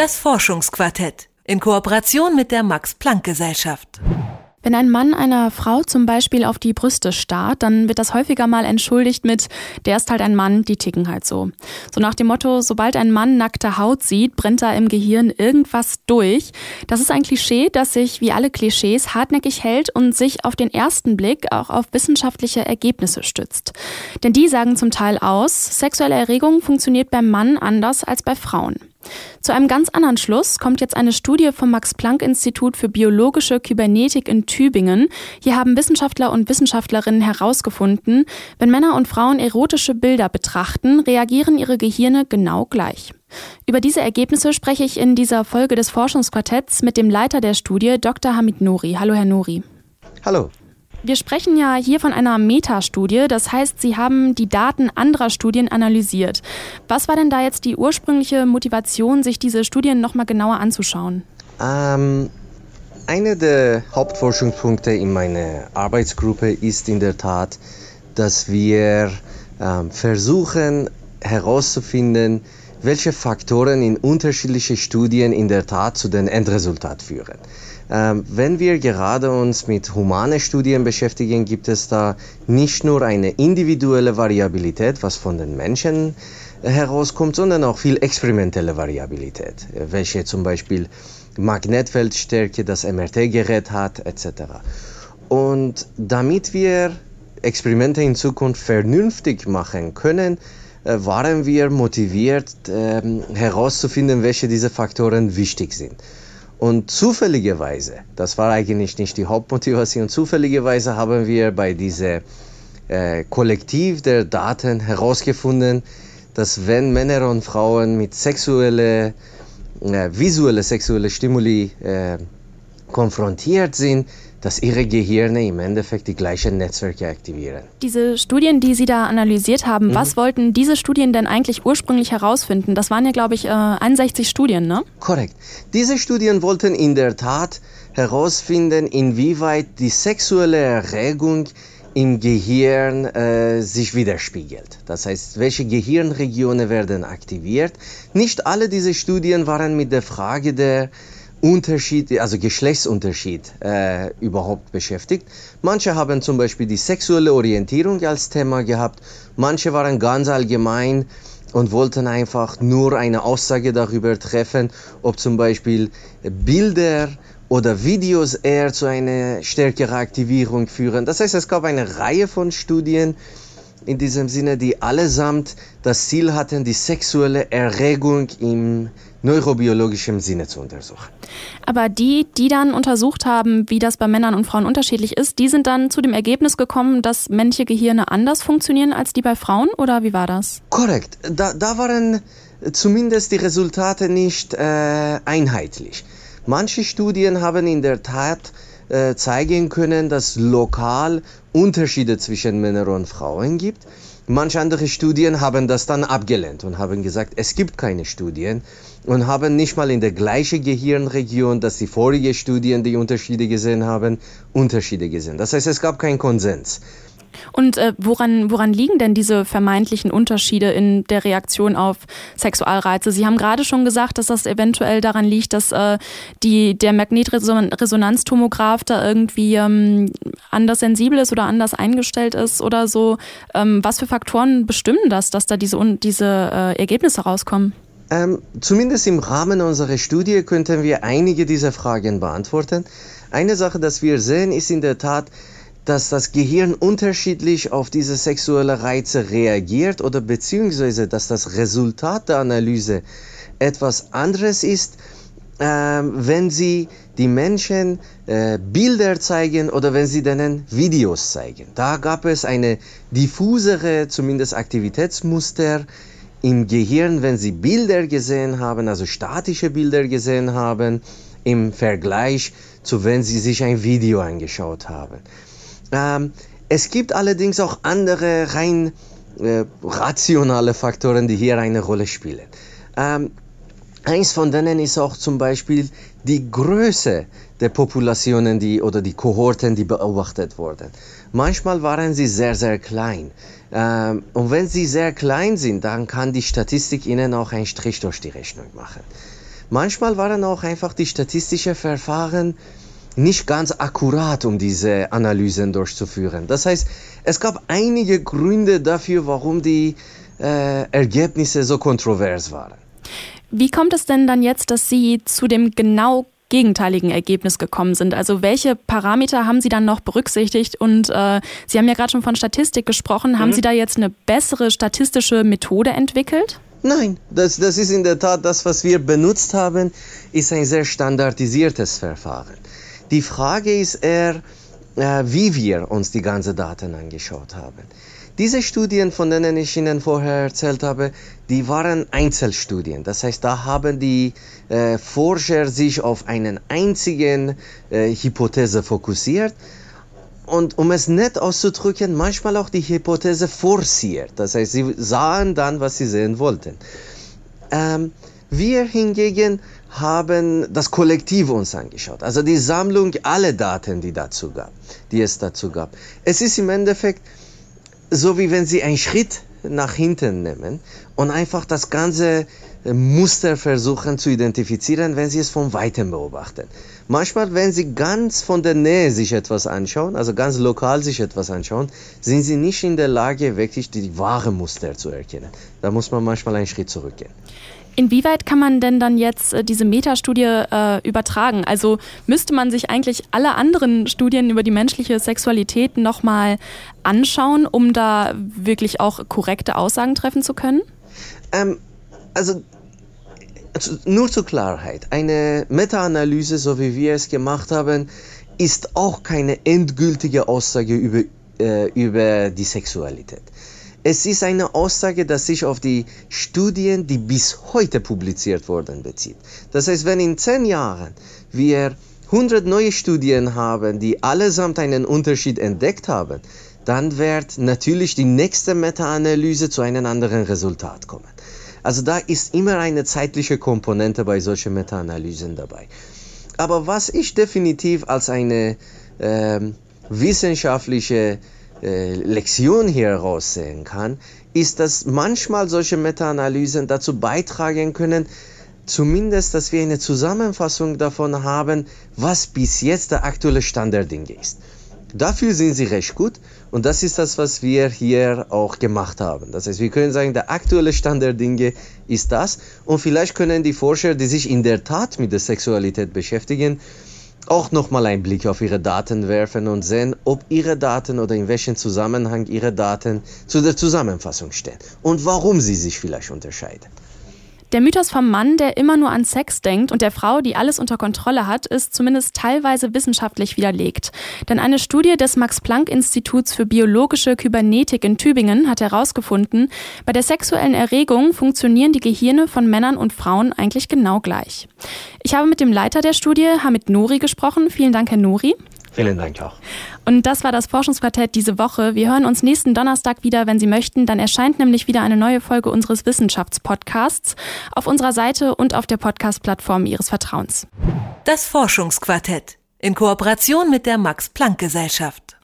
Das Forschungsquartett in Kooperation mit der Max-Planck-Gesellschaft. Wenn ein Mann einer Frau zum Beispiel auf die Brüste starrt, dann wird das häufiger mal entschuldigt mit, der ist halt ein Mann, die ticken halt so. So nach dem Motto, sobald ein Mann nackte Haut sieht, brennt da im Gehirn irgendwas durch. Das ist ein Klischee, das sich, wie alle Klischees, hartnäckig hält und sich auf den ersten Blick auch auf wissenschaftliche Ergebnisse stützt. Denn die sagen zum Teil aus, sexuelle Erregung funktioniert beim Mann anders als bei Frauen. Zu einem ganz anderen Schluss kommt jetzt eine Studie vom Max-Planck-Institut für biologische Kybernetik in Tübingen. Hier haben Wissenschaftler und Wissenschaftlerinnen herausgefunden, wenn Männer und Frauen erotische Bilder betrachten, reagieren ihre Gehirne genau gleich. Über diese Ergebnisse spreche ich in dieser Folge des Forschungsquartetts mit dem Leiter der Studie, Dr. Hamid Nouri. Hallo, Herr Nouri. Hallo. Wir sprechen ja hier von einer Metastudie, das heißt, Sie haben die Daten anderer Studien analysiert. Was war denn da jetzt die ursprüngliche Motivation, sich diese Studien nochmal genauer anzuschauen? Ähm, einer der Hauptforschungspunkte in meiner Arbeitsgruppe ist in der Tat, dass wir ähm, versuchen herauszufinden, welche Faktoren in unterschiedlichen Studien in der Tat zu dem Endresultat führen. Ähm, wenn wir gerade uns mit humanen Studien beschäftigen, gibt es da nicht nur eine individuelle Variabilität, was von den Menschen herauskommt, sondern auch viel experimentelle Variabilität, welche zum Beispiel Magnetfeldstärke das MRT-Gerät hat, etc. Und damit wir Experimente in Zukunft vernünftig machen können, waren wir motiviert ähm, herauszufinden, welche dieser Faktoren wichtig sind. Und zufälligerweise, das war eigentlich nicht die Hauptmotivation, zufälligerweise haben wir bei diesem äh, Kollektiv der Daten herausgefunden, dass wenn Männer und Frauen mit sexuelle, äh, visuelle sexuelle Stimuli äh, konfrontiert sind, dass ihre Gehirne im Endeffekt die gleichen Netzwerke aktivieren. Diese Studien, die Sie da analysiert haben, mhm. was wollten diese Studien denn eigentlich ursprünglich herausfinden? Das waren ja, glaube ich, 61 äh, Studien, ne? Korrekt. Diese Studien wollten in der Tat herausfinden, inwieweit die sexuelle Erregung im Gehirn äh, sich widerspiegelt. Das heißt, welche Gehirnregionen werden aktiviert. Nicht alle diese Studien waren mit der Frage der Unterschied, also Geschlechtsunterschied äh, überhaupt beschäftigt. Manche haben zum Beispiel die sexuelle Orientierung als Thema gehabt, manche waren ganz allgemein und wollten einfach nur eine Aussage darüber treffen, ob zum Beispiel Bilder oder Videos eher zu einer stärkeren Aktivierung führen. Das heißt, es gab eine Reihe von Studien in diesem Sinne, die allesamt das Ziel hatten, die sexuelle Erregung im neurobiologischem Sinne zu untersuchen. Aber die, die dann untersucht haben, wie das bei Männern und Frauen unterschiedlich ist, die sind dann zu dem Ergebnis gekommen, dass männliche Gehirne anders funktionieren als die bei Frauen oder wie war das? Korrekt. Da, da waren zumindest die Resultate nicht äh, einheitlich. Manche Studien haben in der Tat äh, zeigen können, dass lokal Unterschiede zwischen Männern und Frauen gibt. Manche andere Studien haben das dann abgelehnt und haben gesagt, es gibt keine Studien und haben nicht mal in der gleichen Gehirnregion, dass die vorigen Studien die Unterschiede gesehen haben, Unterschiede gesehen. Das heißt, es gab keinen Konsens. Und äh, woran, woran liegen denn diese vermeintlichen Unterschiede in der Reaktion auf Sexualreize? Sie haben gerade schon gesagt, dass das eventuell daran liegt, dass äh, die, der Magnetresonanztomograph da irgendwie ähm, anders sensibel ist oder anders eingestellt ist oder so. Ähm, was für Faktoren bestimmen das, dass da diese, diese äh, Ergebnisse rauskommen? Ähm, zumindest im Rahmen unserer Studie könnten wir einige dieser Fragen beantworten. Eine Sache, dass wir sehen, ist in der Tat, dass das Gehirn unterschiedlich auf diese sexuelle Reize reagiert oder beziehungsweise dass das Resultat der Analyse etwas anderes ist, äh, wenn sie die Menschen äh, Bilder zeigen oder wenn sie denen Videos zeigen. Da gab es eine diffusere, zumindest Aktivitätsmuster im Gehirn, wenn sie Bilder gesehen haben, also statische Bilder gesehen haben, im Vergleich zu wenn sie sich ein Video angeschaut haben. Ähm, es gibt allerdings auch andere rein äh, rationale Faktoren, die hier eine Rolle spielen. Ähm, eins von denen ist auch zum Beispiel die Größe der Populationen die, oder die Kohorten, die beobachtet wurden. Manchmal waren sie sehr, sehr klein. Ähm, und wenn sie sehr klein sind, dann kann die Statistik ihnen auch einen Strich durch die Rechnung machen. Manchmal waren auch einfach die statistischen Verfahren nicht ganz akkurat, um diese Analysen durchzuführen. Das heißt, es gab einige Gründe dafür, warum die äh, Ergebnisse so kontrovers waren. Wie kommt es denn dann jetzt, dass Sie zu dem genau gegenteiligen Ergebnis gekommen sind? Also welche Parameter haben Sie dann noch berücksichtigt? Und äh, Sie haben ja gerade schon von Statistik gesprochen. Mhm. Haben Sie da jetzt eine bessere statistische Methode entwickelt? Nein, das, das ist in der Tat das, was wir benutzt haben, ist ein sehr standardisiertes Verfahren. Die Frage ist eher, äh, wie wir uns die ganzen Daten angeschaut haben. Diese Studien, von denen ich Ihnen vorher erzählt habe, die waren Einzelstudien. Das heißt, da haben die äh, Forscher sich auf einen einzigen äh, Hypothese fokussiert und um es nett auszudrücken, manchmal auch die Hypothese forciert. Das heißt, sie sahen dann, was sie sehen wollten. Ähm, wir hingegen haben das Kollektiv uns angeschaut, also die Sammlung aller Daten, die dazu gab, die es dazu gab. Es ist im Endeffekt so, wie wenn Sie einen Schritt nach hinten nehmen und einfach das ganze Muster versuchen zu identifizieren, wenn Sie es von weitem beobachten. Manchmal, wenn Sie ganz von der Nähe sich etwas anschauen, also ganz lokal sich etwas anschauen, sind Sie nicht in der Lage, wirklich die wahre Muster zu erkennen. Da muss man manchmal einen Schritt zurückgehen. Inwieweit kann man denn dann jetzt äh, diese Metastudie äh, übertragen? Also müsste man sich eigentlich alle anderen Studien über die menschliche Sexualität nochmal anschauen, um da wirklich auch korrekte Aussagen treffen zu können? Ähm, also nur zur Klarheit, eine Meta-Analyse, so wie wir es gemacht haben, ist auch keine endgültige Aussage über, äh, über die Sexualität. Es ist eine Aussage, die sich auf die Studien, die bis heute publiziert wurden, bezieht. Das heißt, wenn in zehn Jahren wir 100 neue Studien haben, die allesamt einen Unterschied entdeckt haben, dann wird natürlich die nächste Meta-Analyse zu einem anderen Resultat kommen. Also da ist immer eine zeitliche Komponente bei solchen Meta-Analysen dabei. Aber was ich definitiv als eine äh, wissenschaftliche äh, Lektion hier heraussehen kann, ist, dass manchmal solche Meta-Analysen dazu beitragen können, zumindest, dass wir eine Zusammenfassung davon haben, was bis jetzt der aktuelle Stand der Dinge ist. Dafür sind sie recht gut und das ist das, was wir hier auch gemacht haben. Das heißt, wir können sagen, der aktuelle Stand der Dinge ist das und vielleicht können die Forscher, die sich in der Tat mit der Sexualität beschäftigen, auch nochmal einen Blick auf Ihre Daten werfen und sehen, ob Ihre Daten oder in welchem Zusammenhang Ihre Daten zu der Zusammenfassung stehen und warum sie sich vielleicht unterscheiden. Der Mythos vom Mann, der immer nur an Sex denkt und der Frau, die alles unter Kontrolle hat, ist zumindest teilweise wissenschaftlich widerlegt. Denn eine Studie des Max-Planck-Instituts für biologische Kybernetik in Tübingen hat herausgefunden, bei der sexuellen Erregung funktionieren die Gehirne von Männern und Frauen eigentlich genau gleich. Ich habe mit dem Leiter der Studie, Hamid Nori, gesprochen. Vielen Dank, Herr Nori. Vielen Dank auch. Und das war das Forschungsquartett diese Woche. Wir hören uns nächsten Donnerstag wieder, wenn Sie möchten. Dann erscheint nämlich wieder eine neue Folge unseres Wissenschaftspodcasts auf unserer Seite und auf der Podcast-Plattform Ihres Vertrauens. Das Forschungsquartett in Kooperation mit der Max-Planck-Gesellschaft.